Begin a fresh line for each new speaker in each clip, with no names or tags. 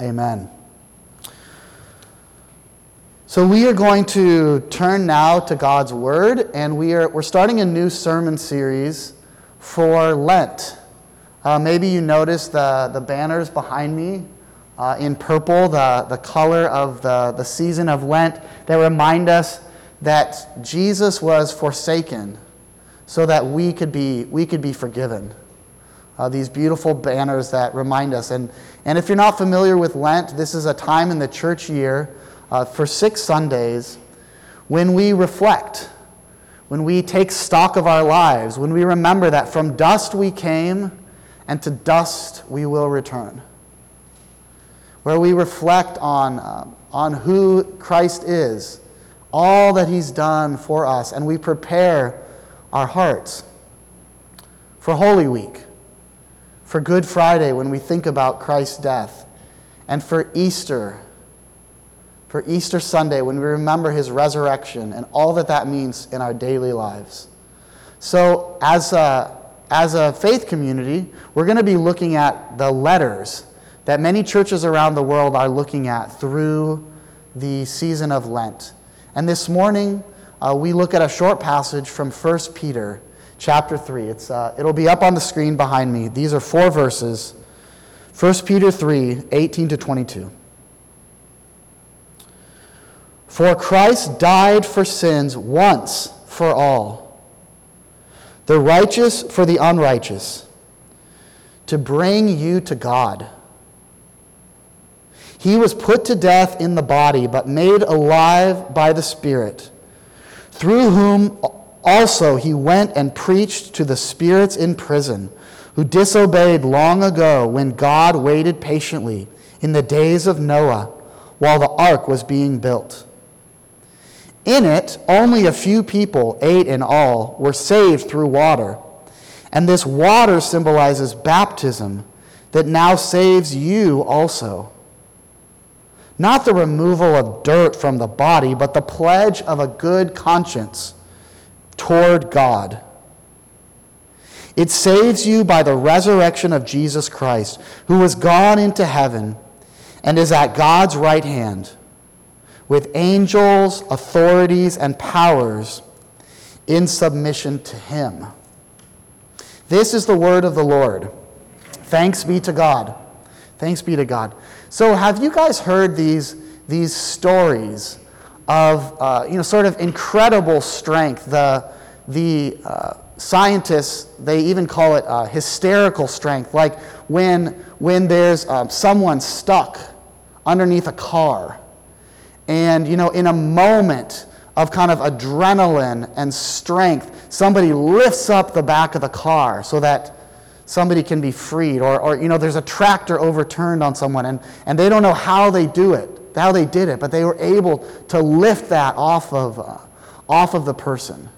Amen. So we are going to turn now to God's Word, and we are, we're starting a new sermon series for Lent. Uh, maybe you noticed the, the banners behind me uh, in purple, the, the color of the, the season of Lent, that remind us that Jesus was forsaken so that we could be, we could be forgiven. Uh, these beautiful banners that remind us. And, and if you're not familiar with Lent, this is a time in the church year uh, for six Sundays when we reflect, when we take stock of our lives, when we remember that from dust we came and to dust we will return. Where we reflect on, uh, on who Christ is, all that he's done for us, and we prepare our hearts for Holy Week, for Good Friday when we think about Christ's death, and for Easter, for Easter Sunday when we remember his resurrection and all that that means in our daily lives. So, as a, as a faith community, we're going to be looking at the letters that many churches around the world are looking at through the season of Lent. And this morning, uh, we look at a short passage from 1 Peter chapter 3. It's, uh, it'll be up on the screen behind me. These are four verses 1 Peter 3 18 to 22. For Christ died for sins once for all, the righteous for the unrighteous, to bring you to God. He was put to death in the body, but made alive by the Spirit, through whom also he went and preached to the spirits in prison, who disobeyed long ago when God waited patiently in the days of Noah while the ark was being built. In it, only a few people, eight in all, were saved through water. And this water symbolizes baptism that now saves you also not the removal of dirt from the body, but the pledge of a good conscience toward God. It saves you by the resurrection of Jesus Christ, who has gone into heaven and is at God's right hand, with angels, authorities, and powers in submission to him. This is the word of the Lord. Thanks be to God. Thanks be to God. So, have you guys heard these, these stories of, uh, you know, sort of incredible strength? The, the uh, scientists, they even call it uh, hysterical strength, like when, when there's um, someone stuck underneath a car. And, you know, in a moment of kind of adrenaline and strength, somebody lifts up the back of the car so that somebody can be freed or, or you know there's a tractor overturned on someone and, and they don't know how they do it how they did it but they were able to lift that off of uh, off of the person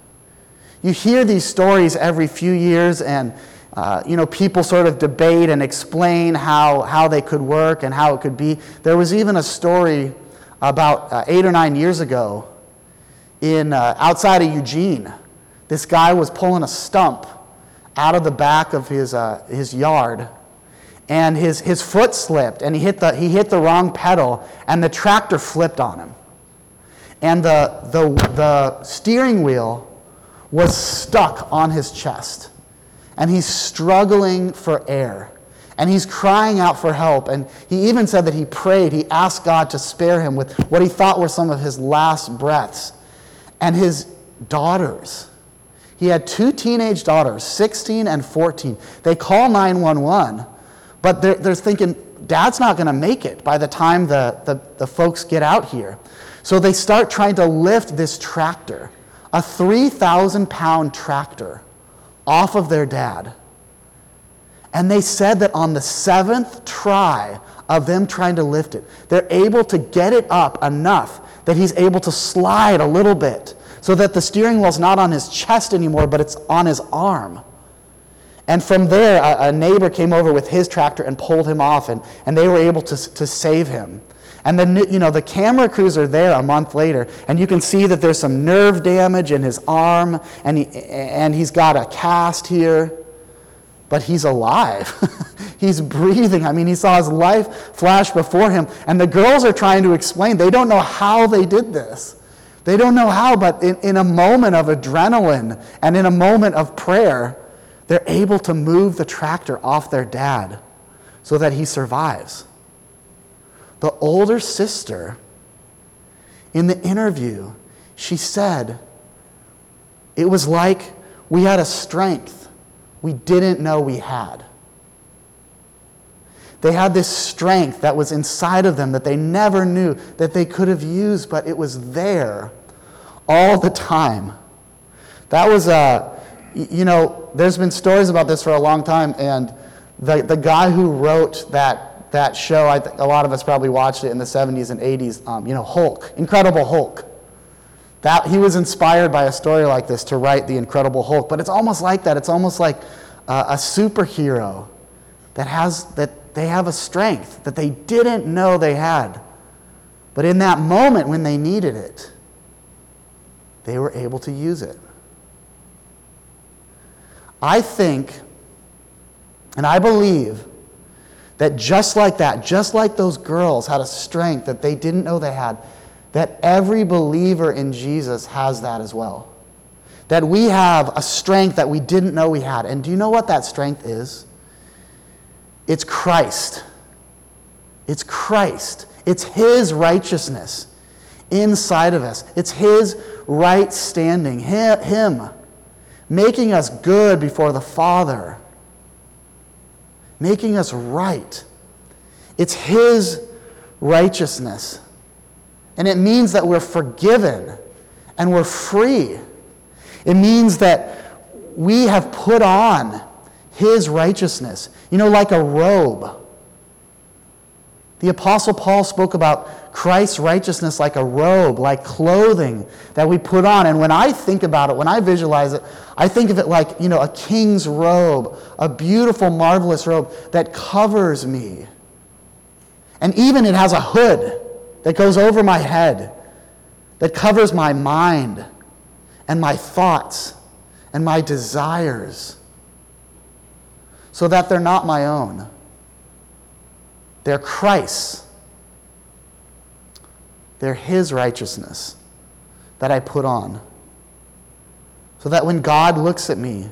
you hear these stories every few years and uh, you know people sort of debate and explain how, how they could work and how it could be. There was even a story about uh, eight or nine years ago in uh, outside of eugene. This guy was pulling a stump out of the back of his, uh, his yard and his, his foot slipped and he hit, the, he hit the wrong pedal and the tractor flipped on him. And the, the, the steering wheel was stuck on his chest. And he's struggling for air. And he's crying out for help. And he even said that he prayed. He asked god to spare him with what he thought were some of his last breaths. And his daughters. He had two teenage daughters, 16 and 14. They call 911, but they're, they're thinking, Dad's not going to make it by the time the, the, the folks get out here. So they start trying to lift this tractor, a 3,000 pound tractor, off of their dad. And they said that on the seventh try of them trying to lift it, they're able to get it up enough that he's able to slide a little bit so that the steering wheel's not on his chest anymore, but it's on his arm. And from there, a, a, neighbor came over with his tractor and pulled him off, and, and they were able to, to save him. And then, you know, the camera crews are there a month later, and you can see that there's some nerve damage in his arm, and, he, and he's got a cast here. but he's alive. he's breathing. I mean, he saw his life flash before him. And the girls are trying to explain. They don't know how they did this. They don't know how, but in, in a moment of adrenaline and in a moment of prayer, they're able to move the tractor off their dad so that he survives. The older sister, in the interview, she said, It was like we had a strength we didn't know we had. They had this strength that was inside of them that they never knew that they could have used, but it was there all the time. That was uh, a, you know, there's been stories about this for a long time, and the, the guy who wrote that, that show, I think a lot of us probably watched it in the 70s and 80s, um, you know, Hulk, Incredible Hulk. That, he was inspired by a story like this to write The Incredible Hulk, but it's almost like that. It's almost like uh, a superhero that has, that they have a strength that they didn't know they had. But in that moment when they needed it, they were able to use it. I think and I believe that just like that, just like those girls had a strength that they didn't know they had, that every believer in Jesus has that as well. That we have a strength that we didn't know we had. And do you know what that strength is? It's Christ. It's Christ. It's His righteousness inside of us. It's His right standing, Him making us good before the Father, making us right. It's His righteousness. And it means that we're forgiven and we're free. It means that we have put on his righteousness. You know, like a robe. The Apostle Paul spoke about Christ's righteousness like a robe, like clothing that we put on. And when I think about it, when I visualize it, I think of it like, you know, a king's robe, a beautiful, marvelous robe that covers me. And even it has a hood that goes over my head, that covers my mind and my thoughts and my desires so that they're not my own. They're Christ's. They're His righteousness that I put on. So that when God looks at me,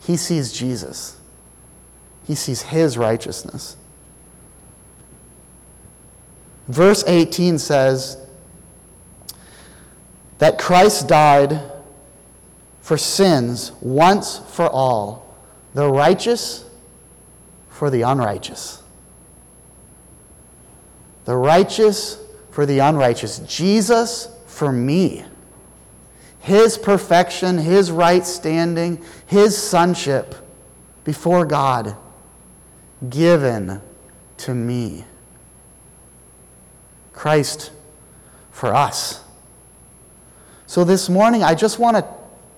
He sees Jesus, He sees His righteousness. Verse 18 says that Christ died for sins once for all, the righteous for the unrighteous. The righteous for the unrighteous. Jesus for me. His perfection, His right standing, His sonship before God given to me. Christ for us. So this morning, I just want to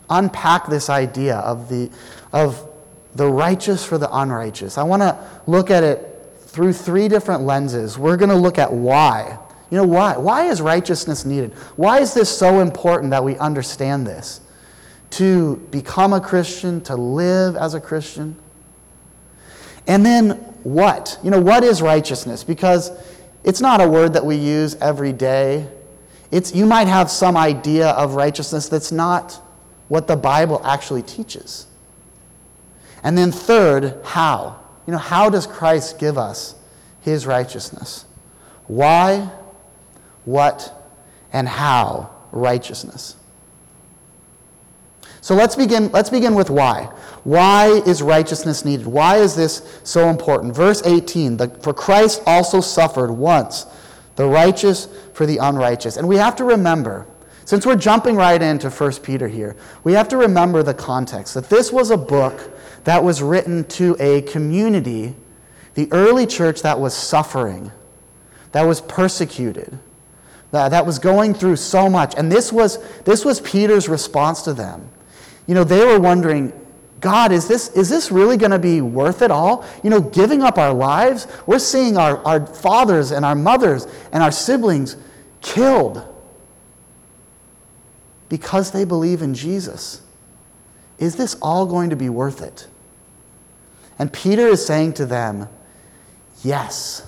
unpack this idea of the, of the righteous for the unrighteous. I want to look at it through three different lenses. We're going to look at why. You know, why? Why is righteousness needed? Why is this so important that we understand this? To become a Christian, to live as a Christian. And then what? You know, what is righteousness? Because it's not a word that we use every day. It's, you might have some idea of righteousness that's not what the Bible actually teaches. And then, third, how? You know, how does Christ give us his righteousness? Why, what, and how righteousness? So let's begin, let's begin with why. Why is righteousness needed? Why is this so important? Verse 18 the, For Christ also suffered once, the righteous for the unrighteous. And we have to remember, since we're jumping right into 1 Peter here, we have to remember the context that this was a book that was written to a community, the early church that was suffering, that was persecuted, that, that was going through so much. And this was, this was Peter's response to them. You know, they were wondering, God, is this, is this really going to be worth it all? You know, giving up our lives? We're seeing our, our fathers and our mothers and our siblings killed because they believe in Jesus. Is this all going to be worth it? And Peter is saying to them, Yes,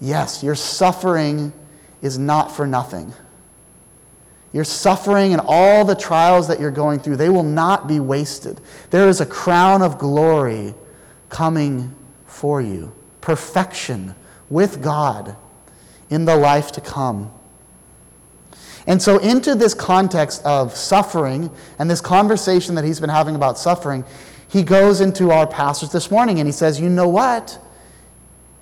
yes, your suffering is not for nothing. Your suffering and all the trials that you're going through, they will not be wasted. There is a crown of glory coming for you, perfection with God in the life to come. And so, into this context of suffering and this conversation that he's been having about suffering, he goes into our passage this morning and he says, You know what?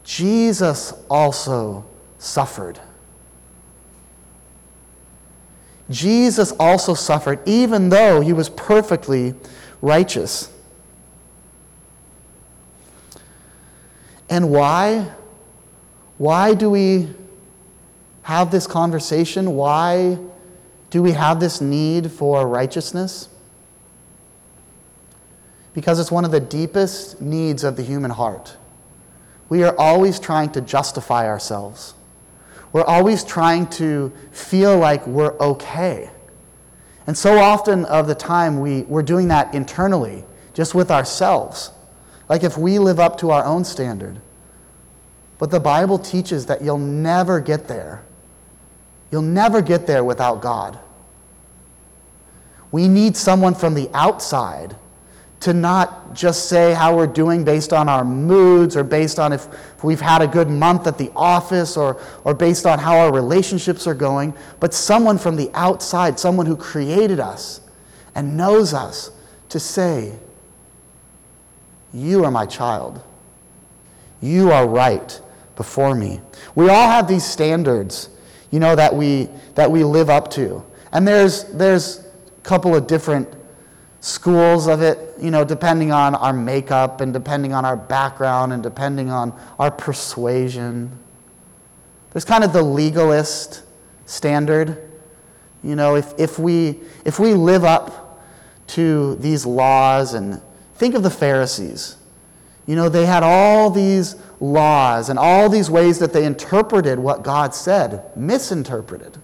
Jesus also suffered. Jesus also suffered, even though he was perfectly righteous. And why? Why do we have this conversation? Why do we have this need for righteousness? Because it's one of the deepest needs of the human heart. We are always trying to justify ourselves. We're always trying to feel like we're okay. And so often of the time, we, we're doing that internally, just with ourselves. Like if we live up to our own standard. But the Bible teaches that you'll never get there. You'll never get there without God. We need someone from the outside to not just say how we're doing based on our moods or based on if we've had a good month at the office or, or based on how our relationships are going, but someone from the outside, someone who created us and knows us to say, You are my child. You are right before me. We all have these standards, you know, that we, that we live up to. And there's, there's a couple of different schools of it, you know, depending on our makeup and depending on our background and depending on our persuasion. There's kind of the legalist standard. You know, if, if, we, if we live up to these laws and think of the Pharisees, you know, they had all these laws and all these ways that they interpreted what God said, misinterpreted.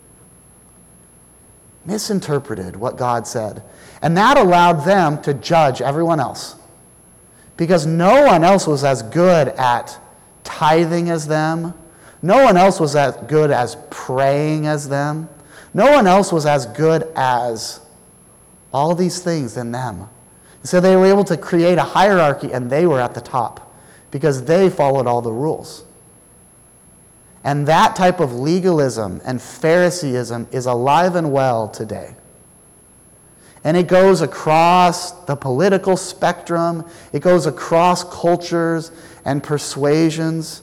Misinterpreted what God said. And that allowed them to judge everyone else. Because no one else was as good at tithing as them. No one else was as good as praying as them. No one else was as good as all these things than them. So they were able to create a hierarchy and they were at the top because they followed all the rules. And that type of legalism and Phariseeism is alive and well today. And it goes across the political spectrum, it goes across cultures and persuasions.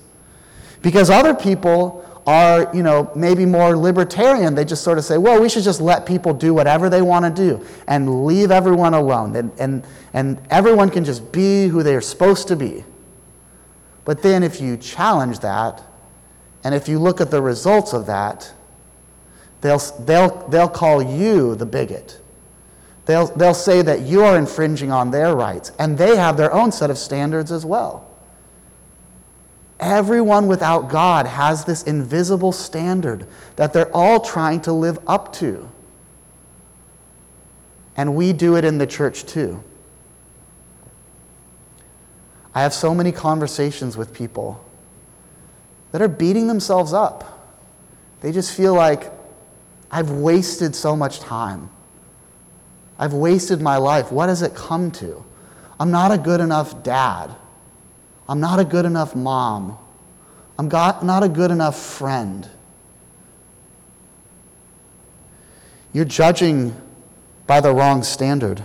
Because other people are, you know, maybe more libertarian. They just sort of say, well, we should just let people do whatever they want to do and leave everyone alone. And, and, and everyone can just be who they're supposed to be. But then if you challenge that, and if you look at the results of that, they'll, they'll, they'll call you the bigot. They'll, they'll say that you are infringing on their rights, and they have their own set of standards as well. Everyone without God has this invisible standard that they're all trying to live up to. And we do it in the church too. I have so many conversations with people that are beating themselves up. They just feel like, I've wasted so much time. I've wasted my life. What does it come to? I'm not a good enough dad. I'm not a good enough mom. I'm got, not a good enough friend. You're judging by the wrong standard.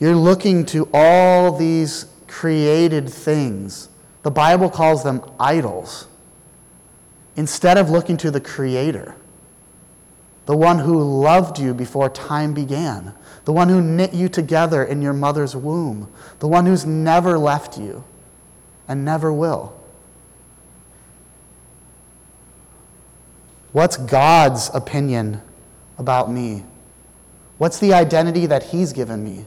You're looking to all these created things. The Bible calls them idols. Instead of looking to the Creator the one who loved you before time began, the one who knit you together in your mother's womb, the one who's never left you and never will. What's God's opinion about me? What's the identity that He's given me?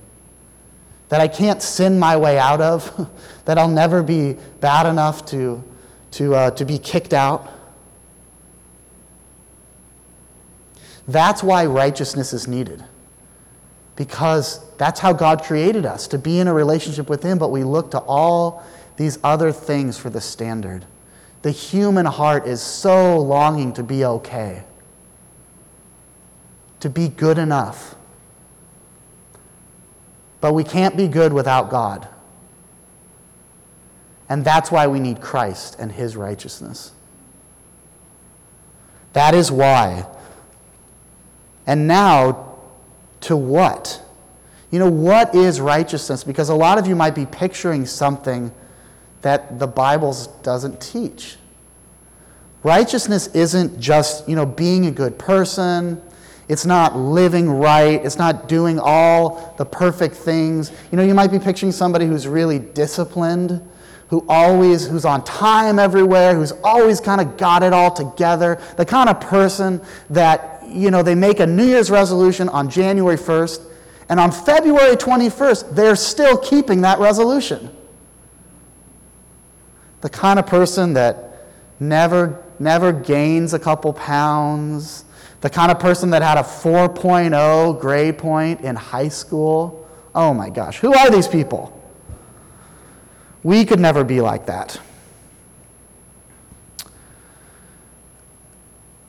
That I can't sin my way out of? that I'll never be bad enough to, to, uh, to be kicked out? That's why righteousness is needed. because that's how God created us to be in a relationship with Him, but we look to all these other things for the standard. The human heart is so longing to be okay, to be good enough. But we can't be good without God. And that's why we need Christ and His righteousness. That is why. And now, to what? You know, what is righteousness? Because a lot of you might be picturing something that the Bible doesn't teach. Righteousness isn't just, you know, being a good person. It's not living right. It's not doing all the perfect things. You know, you might be picturing somebody who's really disciplined, who always who's on time everywhere, who's always kind of got it all together. The kind of person that, you know, they make a New Year's resolution on January 1st, and on February 21st, they're still keeping that resolution. The kind of person that never never gains a couple pounds, the kind of person that had a 4.0 grade point in high school. Oh my gosh, who are these people? We could never be like that.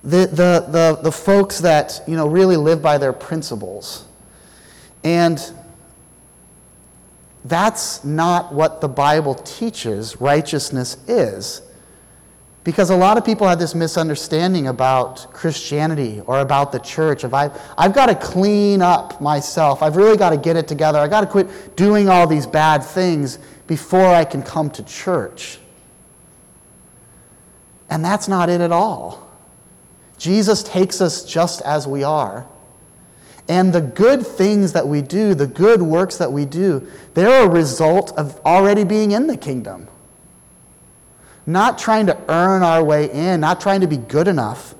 The, the, the, the folks that you know, really live by their principles. And that's not what the Bible teaches righteousness is. Because a lot of people have this misunderstanding about Christianity or about the church. If I've, I've got to clean up myself, I've really got to get it together, I've got to quit doing all these bad things before I can come to church. And that's not it at all. Jesus takes us just as we are. And the good things that we do, the good works that we do, they're a result of already being in the kingdom. Not trying to earn our way in, not trying to be good enough.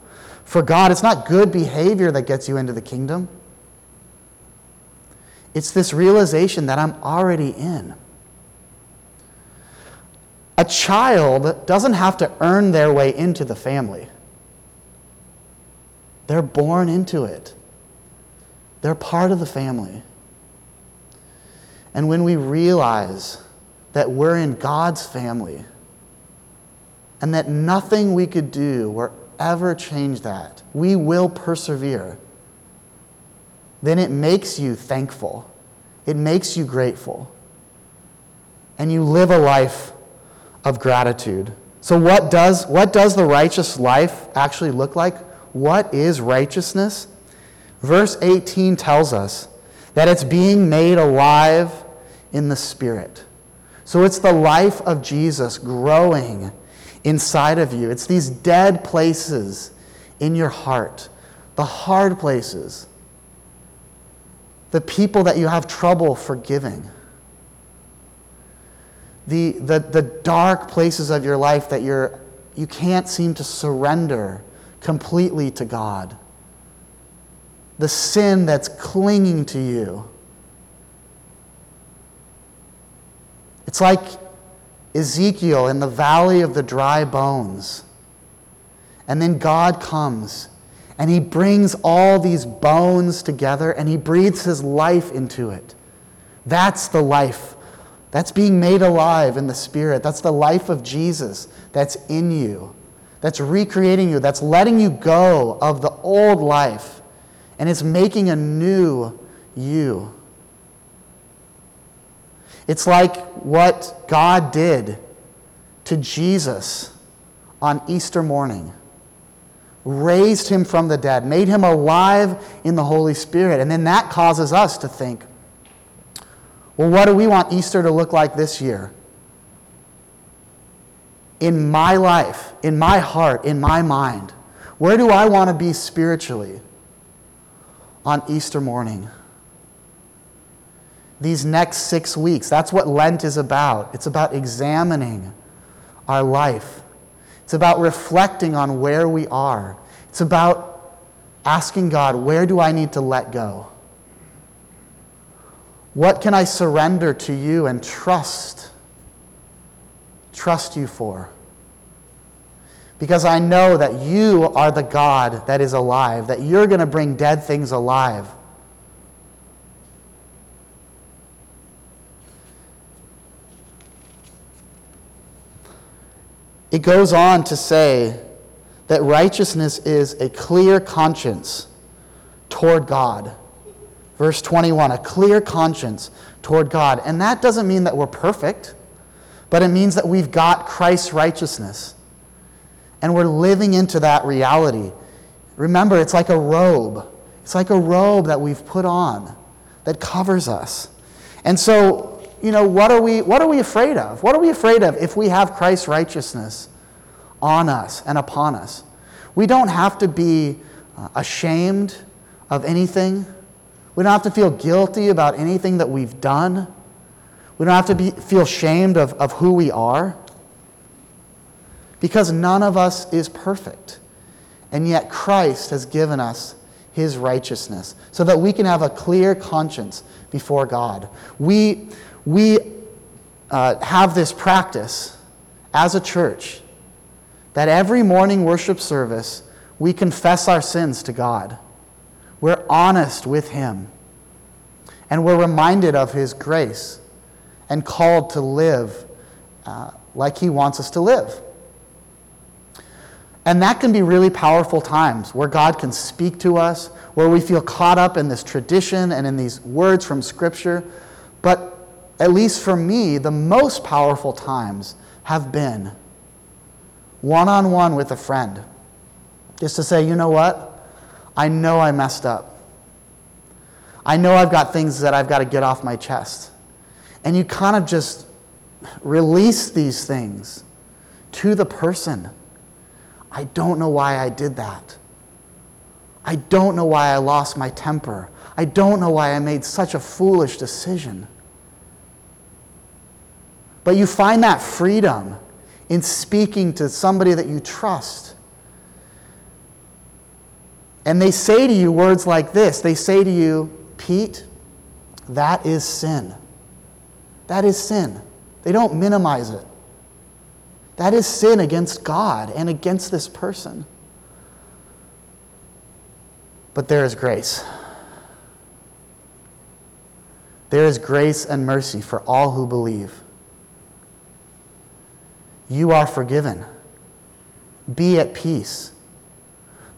For God, it's not good behavior that gets you into the kingdom. It's this realization that I'm already in. A child doesn't have to earn their way into the family, they're born into it, they're part of the family. And when we realize that we're in God's family, and that nothing we could do will ever change that. We will persevere. Then it makes you thankful, it makes you grateful, and you live a life of gratitude. So, what does, what does the righteous life actually look like? What is righteousness? Verse 18 tells us that it's being made alive in the Spirit. So, it's the life of Jesus growing inside of you. It's these dead places in your heart, the hard places, the people that you have trouble forgiving, the, the, the dark places of your life that you're, you can't seem to surrender completely to God, the sin that's clinging to you. It's like Ezekiel in the valley of the dry bones. And then God comes and he brings all these bones together and he breathes his life into it. That's the life. That's being made alive in the Spirit. That's the life of Jesus that's in you, that's recreating you, that's letting you go of the old life, and it's making a new you. It's like what God did to Jesus on Easter morning raised him from the dead, made him alive in the Holy Spirit. And then that causes us to think, well, what do we want Easter to look like this year? In my life, in my heart, in my mind, where do I want to be spiritually on Easter morning? these next six weeks. That's what Lent is about. It's about examining our life, it's about reflecting on where we are, it's about asking God, where do I need to let go? What can I surrender to you and trust? trust you for. Because I know that you are the God that is alive, that you're going to bring dead things alive. It goes on to say that righteousness is a clear conscience toward God. Verse 21 a clear conscience toward God. And that doesn't mean that we're perfect but it means that we've got Christ's righteousness. And we're living into that reality. Remember, it's like a robe. It's like a robe that we've put on that covers us. And so, you know, what are we what are we afraid of? What are we afraid of if we have Christ's righteousness on us and upon us? We don't have to be uh, ashamed of anything. We don't have to feel guilty about anything that we've done. We don't have to be, feel shamed of, of who we are. Because none of us is perfect. And yet Christ has given us his righteousness so that we can have a clear conscience before God. We, we uh, have this practice as a church that every morning worship service we confess our sins to God. We're honest with Him. And we're reminded of His grace and called to live uh, like He wants us to live. And that can be really powerful times where God can speak to us, where we feel caught up in this tradition and in these words from Scripture. But at least for me, the most powerful times have been one on one with a friend. Just to say, you know what? I know I messed up. I know I've got things that I've got to get off my chest. And you kind of just release these things to the person. I don't know why I did that. I don't know why I lost my temper. I don't know why I made such a foolish decision. But you find that freedom in speaking to somebody that you trust. And they say to you words like this they say to you, Pete, that is sin. That is sin. They don't minimize it. That is sin against God and against this person. But there is grace. There is grace and mercy for all who believe. You are forgiven. Be at peace.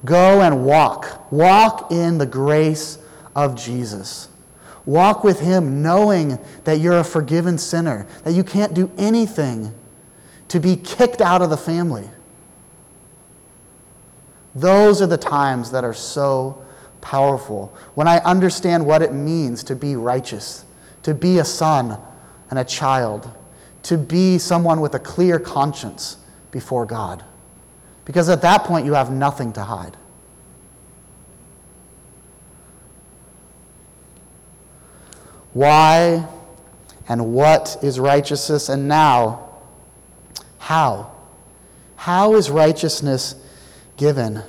Go and walk. Walk in the grace of Jesus. Walk with Him knowing that you're a forgiven sinner, that you can't do anything to be kicked out of the family. Those are the times that are so powerful. When I understand what it means to be righteous, to be a son and a child, to be someone with a clear conscience before God. Because at that point, you have nothing to hide. Why and what is righteousness? And now, how? How is righteousness given?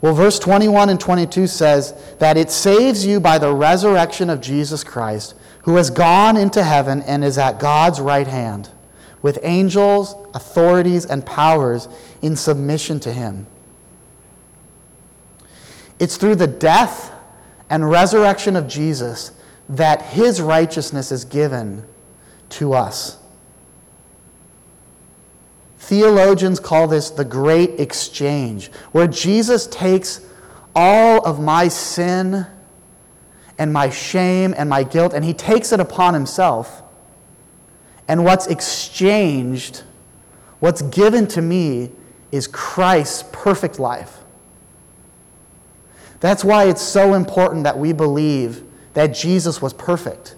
Well, verse 21 and 22 says that it saves you by the resurrection of Jesus Christ, who has gone into heaven and is at God's right hand, with angels, authorities, and powers in submission to him. It's through the death and resurrection of Jesus that his righteousness is given to us. Theologians call this the great exchange, where Jesus takes all of my sin and my shame and my guilt, and he takes it upon himself. And what's exchanged, what's given to me, is Christ's perfect life. That's why it's so important that we believe that Jesus was perfect,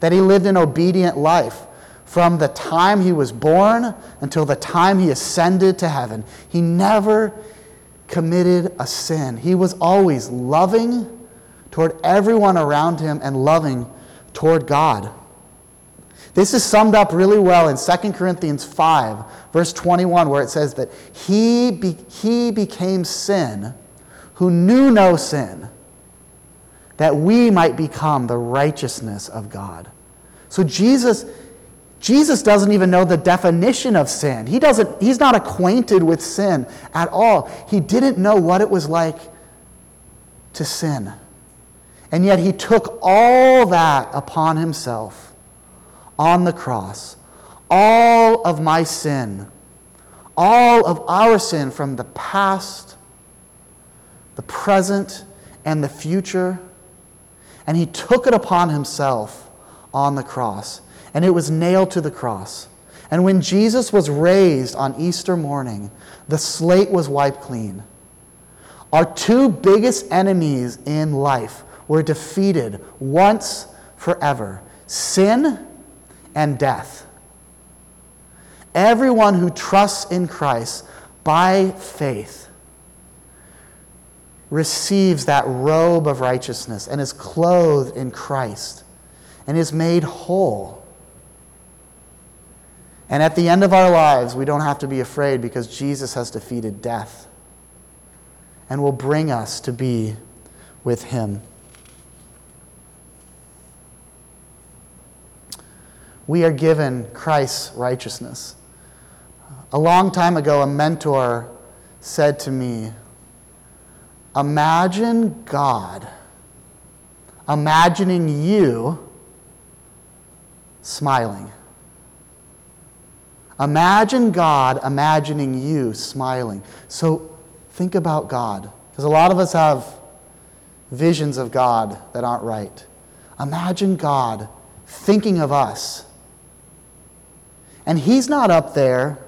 that he lived an obedient life from the time he was born until the time he ascended to heaven. He never committed a sin. He was always loving toward everyone around him and loving toward God. This is summed up really well in 2 Corinthians 5, verse 21, where it says that he, be, he became sin who knew no sin, that we might become the righteousness of God. So Jesus, Jesus doesn't even know the definition of sin. He doesn't, he's not acquainted with sin at all. He didn't know what it was like to sin. And yet he took all that upon himself on the cross. All of my sin all of our sin from the past, the present, and the future. And he took it upon himself on the cross. And it was nailed to the cross. And when Jesus was raised on Easter morning, the slate was wiped clean. Our two biggest enemies in life were defeated once forever sin and death. Everyone who trusts in Christ by faith receives that robe of righteousness and is clothed in Christ and is made whole. And at the end of our lives, we don't have to be afraid because Jesus has defeated death and will bring us to be with Him. We are given Christ's righteousness. A long time ago, a mentor said to me, Imagine God imagining you smiling. Imagine God imagining you smiling. So think about God, because a lot of us have visions of God that aren't right. Imagine God thinking of us. And He's not up there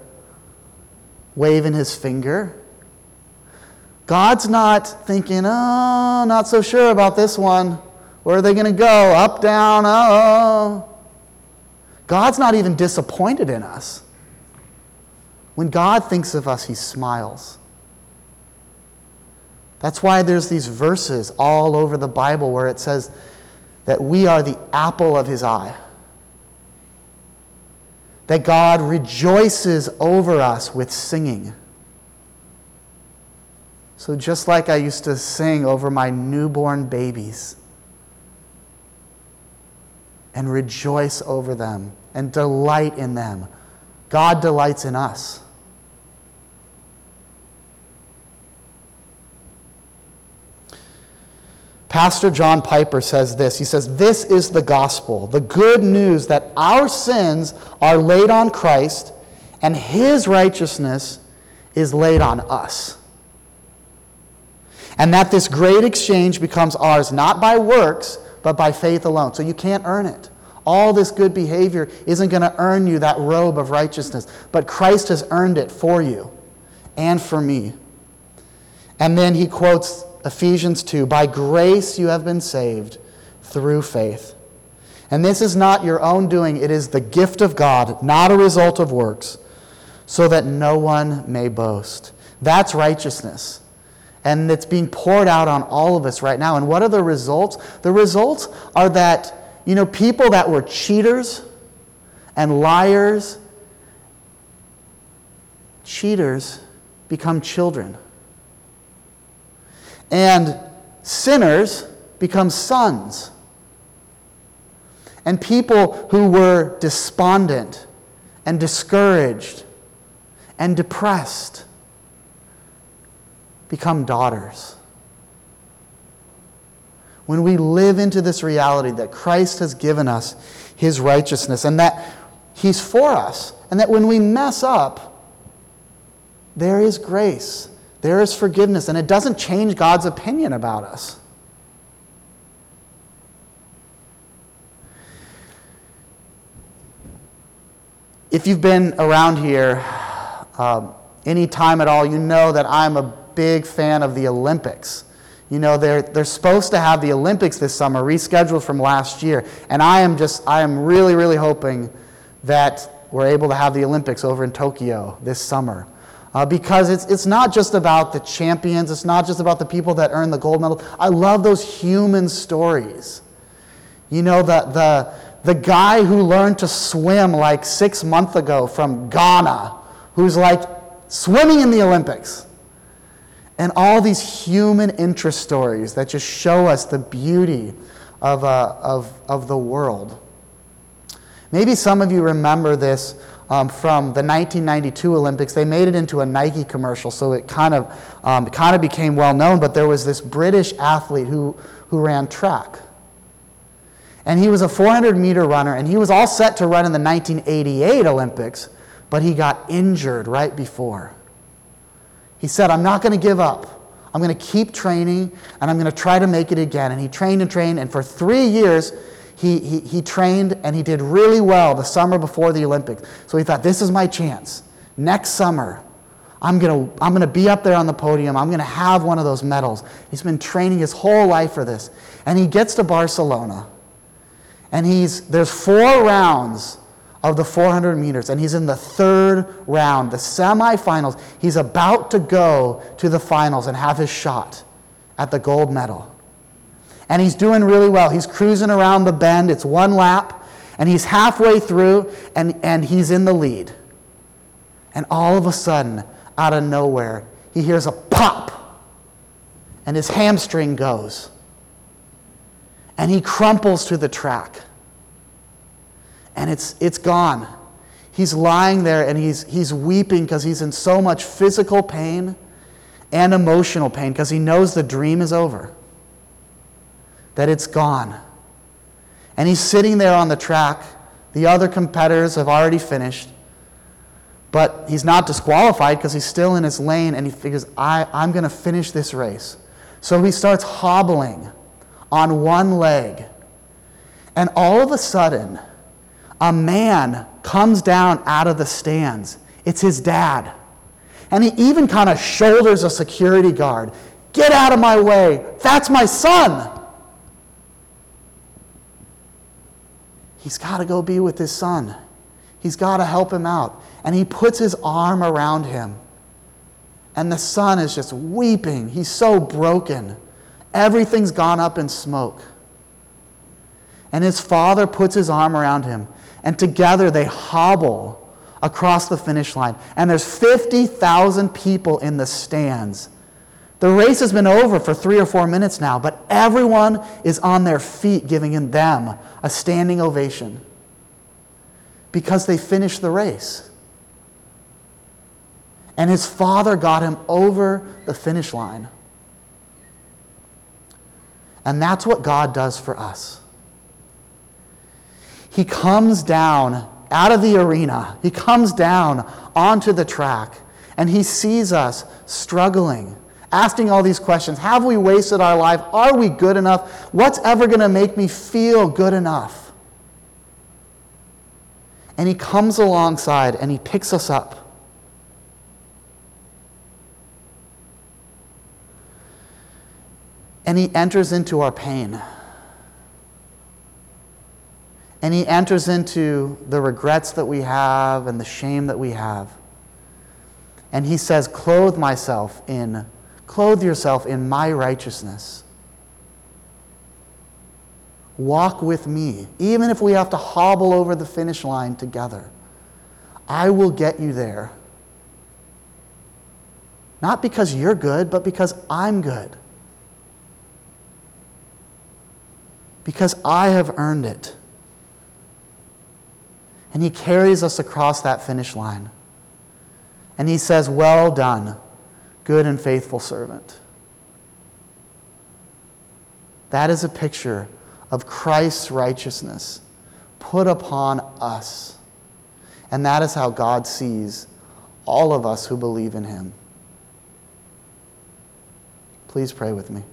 waving His finger. God's not thinking, oh, not so sure about this one. Where are they going to go? Up, down, oh. God's not even disappointed in us. When God thinks of us, he smiles. That's why there's these verses all over the Bible where it says that we are the apple of his eye. That God rejoices over us with singing. So, just like I used to sing over my newborn babies and rejoice over them and delight in them, God delights in us. Pastor John Piper says this. He says, This is the gospel, the good news that our sins are laid on Christ and his righteousness is laid on us. And that this great exchange becomes ours not by works, but by faith alone. So you can't earn it. All this good behavior isn't going to earn you that robe of righteousness, but Christ has earned it for you and for me. And then he quotes Ephesians 2 By grace you have been saved through faith. And this is not your own doing, it is the gift of God, not a result of works, so that no one may boast. That's righteousness and it's being poured out on all of us right now. And what are the results? The results are that, you know, people that were cheaters and liars, cheaters become children. And sinners become sons. And people who were despondent and discouraged and depressed become daughters. When we live into this reality that Christ has given us his righteousness and that he's for us, and that when we mess up, there is grace, there is forgiveness, and it doesn't change God's opinion about us. If you've been around here um, any time at all, you know that I'm a big fan of the Olympics. You know, they're, they're supposed to have the Olympics this summer, rescheduled from last year. And I am just, I am really, really hoping that we're able to have the Olympics over in Tokyo this summer. Uh, because it's, it's not just about the champions, it's not just about the people that earn the gold medal. I love those human stories. You know, the, the, the guy who learned to swim like six months ago from Ghana, who's like swimming in the Olympics. And all these human interest stories that just show us the beauty of, uh, of, of the world. Maybe some of you remember this um, from the 1992 Olympics. They made it into a Nike commercial, so it kind of, um, kind of became well known. But there was this British athlete who, who ran track. And he was a 400 meter runner, and he was all set to run in the 1988 Olympics, but he got injured right before. He said, I'm not going to give up. I'm going to keep training and I'm going to try to make it again. And he trained and trained, and for three years, he, he, he trained and he did really well the summer before the Olympics. So he thought, this is my chance. Next summer, I'm going to I'm going to be up there on the podium. I'm going to have one of those medals. He's been training his whole life for this. And he gets to Barcelona. And he's, there's four rounds of the 400 meters, and he's in the third round, the semifinals. He's about to go to the finals and have his shot at the gold medal. And he's doing really well. He's cruising around the bend, it's one lap, and he's halfway through, and, and he's in the lead. And all of a sudden, out of nowhere, he hears a pop, and his hamstring goes. And he crumples to the track and it's, it's gone. He's lying there and he's, he's weeping because he's in so much physical pain and emotional pain because he knows the dream is over, that it's gone. And he's sitting there on the track. The other competitors have already finished, but he's not disqualified because he's still in his lane and he figures, I, I'm going to finish this race. So he starts hobbling on one leg. And all of a sudden, a man comes down out of the stands. It's his dad. And he even kind of shoulders a security guard. Get out of my way. That's my son. He's got to go be with his son. He's got to help him out. And he puts his arm around him. And the son is just weeping. He's so broken. Everything's gone up in smoke. And his father puts his arm around him and together they hobble across the finish line. And there's 50,000 people in the stands. The race has been over for three or four minutes now, but everyone is on their feet giving them a standing ovation because they finished the race. And his father got him over the finish line. And that's what God does for us. He comes down out of the arena, he comes down onto the track, and he sees us struggling, asking all these questions Have we wasted our life? Are we good enough? What's ever going to make me feel good enough? And he comes alongside and he picks us up. And he enters into our pain. And he enters into the regrets that we have and the shame that we have. And he says, Clothe myself in, clothe yourself in my righteousness. Walk with me, even if we have to hobble over the finish line together. I will get you there. Not because you're good, but because I'm good. Because I have earned it and he carries us across that finish line. And he says, Well done, good and faithful servant. That is a picture of Christ's righteousness put upon us. And that is how God sees all of us who believe in him. Please pray with me.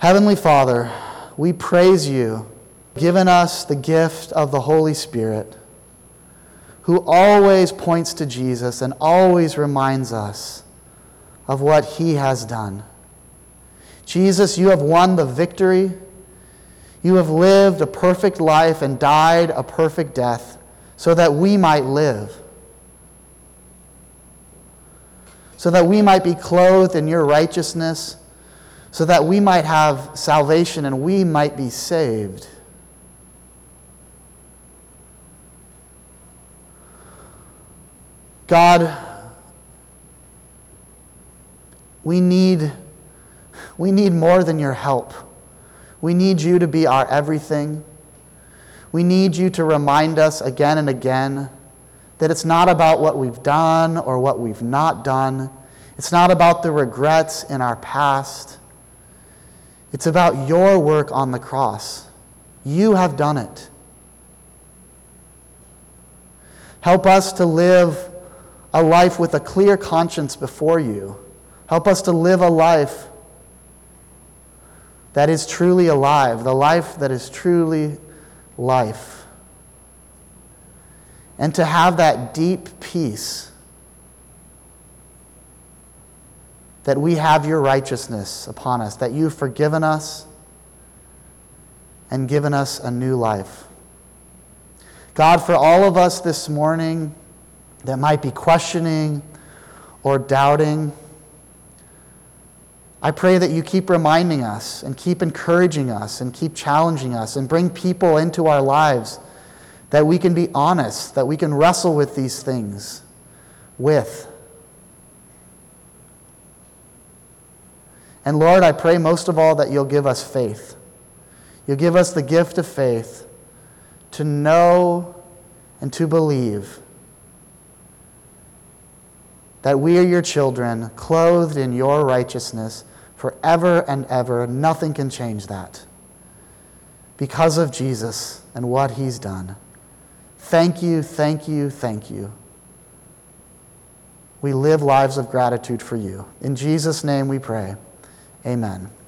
Heavenly Father, we praise you, given us the gift of the Holy Spirit, who always points to Jesus and always reminds us of what he has done. Jesus, you have won the victory. You have lived a perfect life and died a perfect death so that we might live, so that we might be clothed in your righteousness so that we might have salvation and we might be saved. God, we need, we need more than your help. We need you to be our everything. We need you to remind us again and again that it's not about what we've done or what we've not done. It's not about the regrets in our past. It's about your work on the cross. You have done it. Help us to live a life with a clear conscience before you. Help us to live a life that is truly alive, the life that is truly life. And to have that deep peace that we have your righteousness upon us, that you've forgiven us and given us a new life. God, for all of us this morning that might be questioning or doubting, I pray that you keep reminding us and keep encouraging us and keep challenging us and bring people into our lives that we can be honest, that we can wrestle with these things with. And Lord, I pray most of all that you'll give us faith. You'll give us the gift of faith to know and to believe that we are your children, clothed in your righteousness forever and ever. Nothing can change that because of Jesus and what he's done. Thank you, thank you, thank you. We live lives of gratitude for you. In Jesus' name we pray. Amen.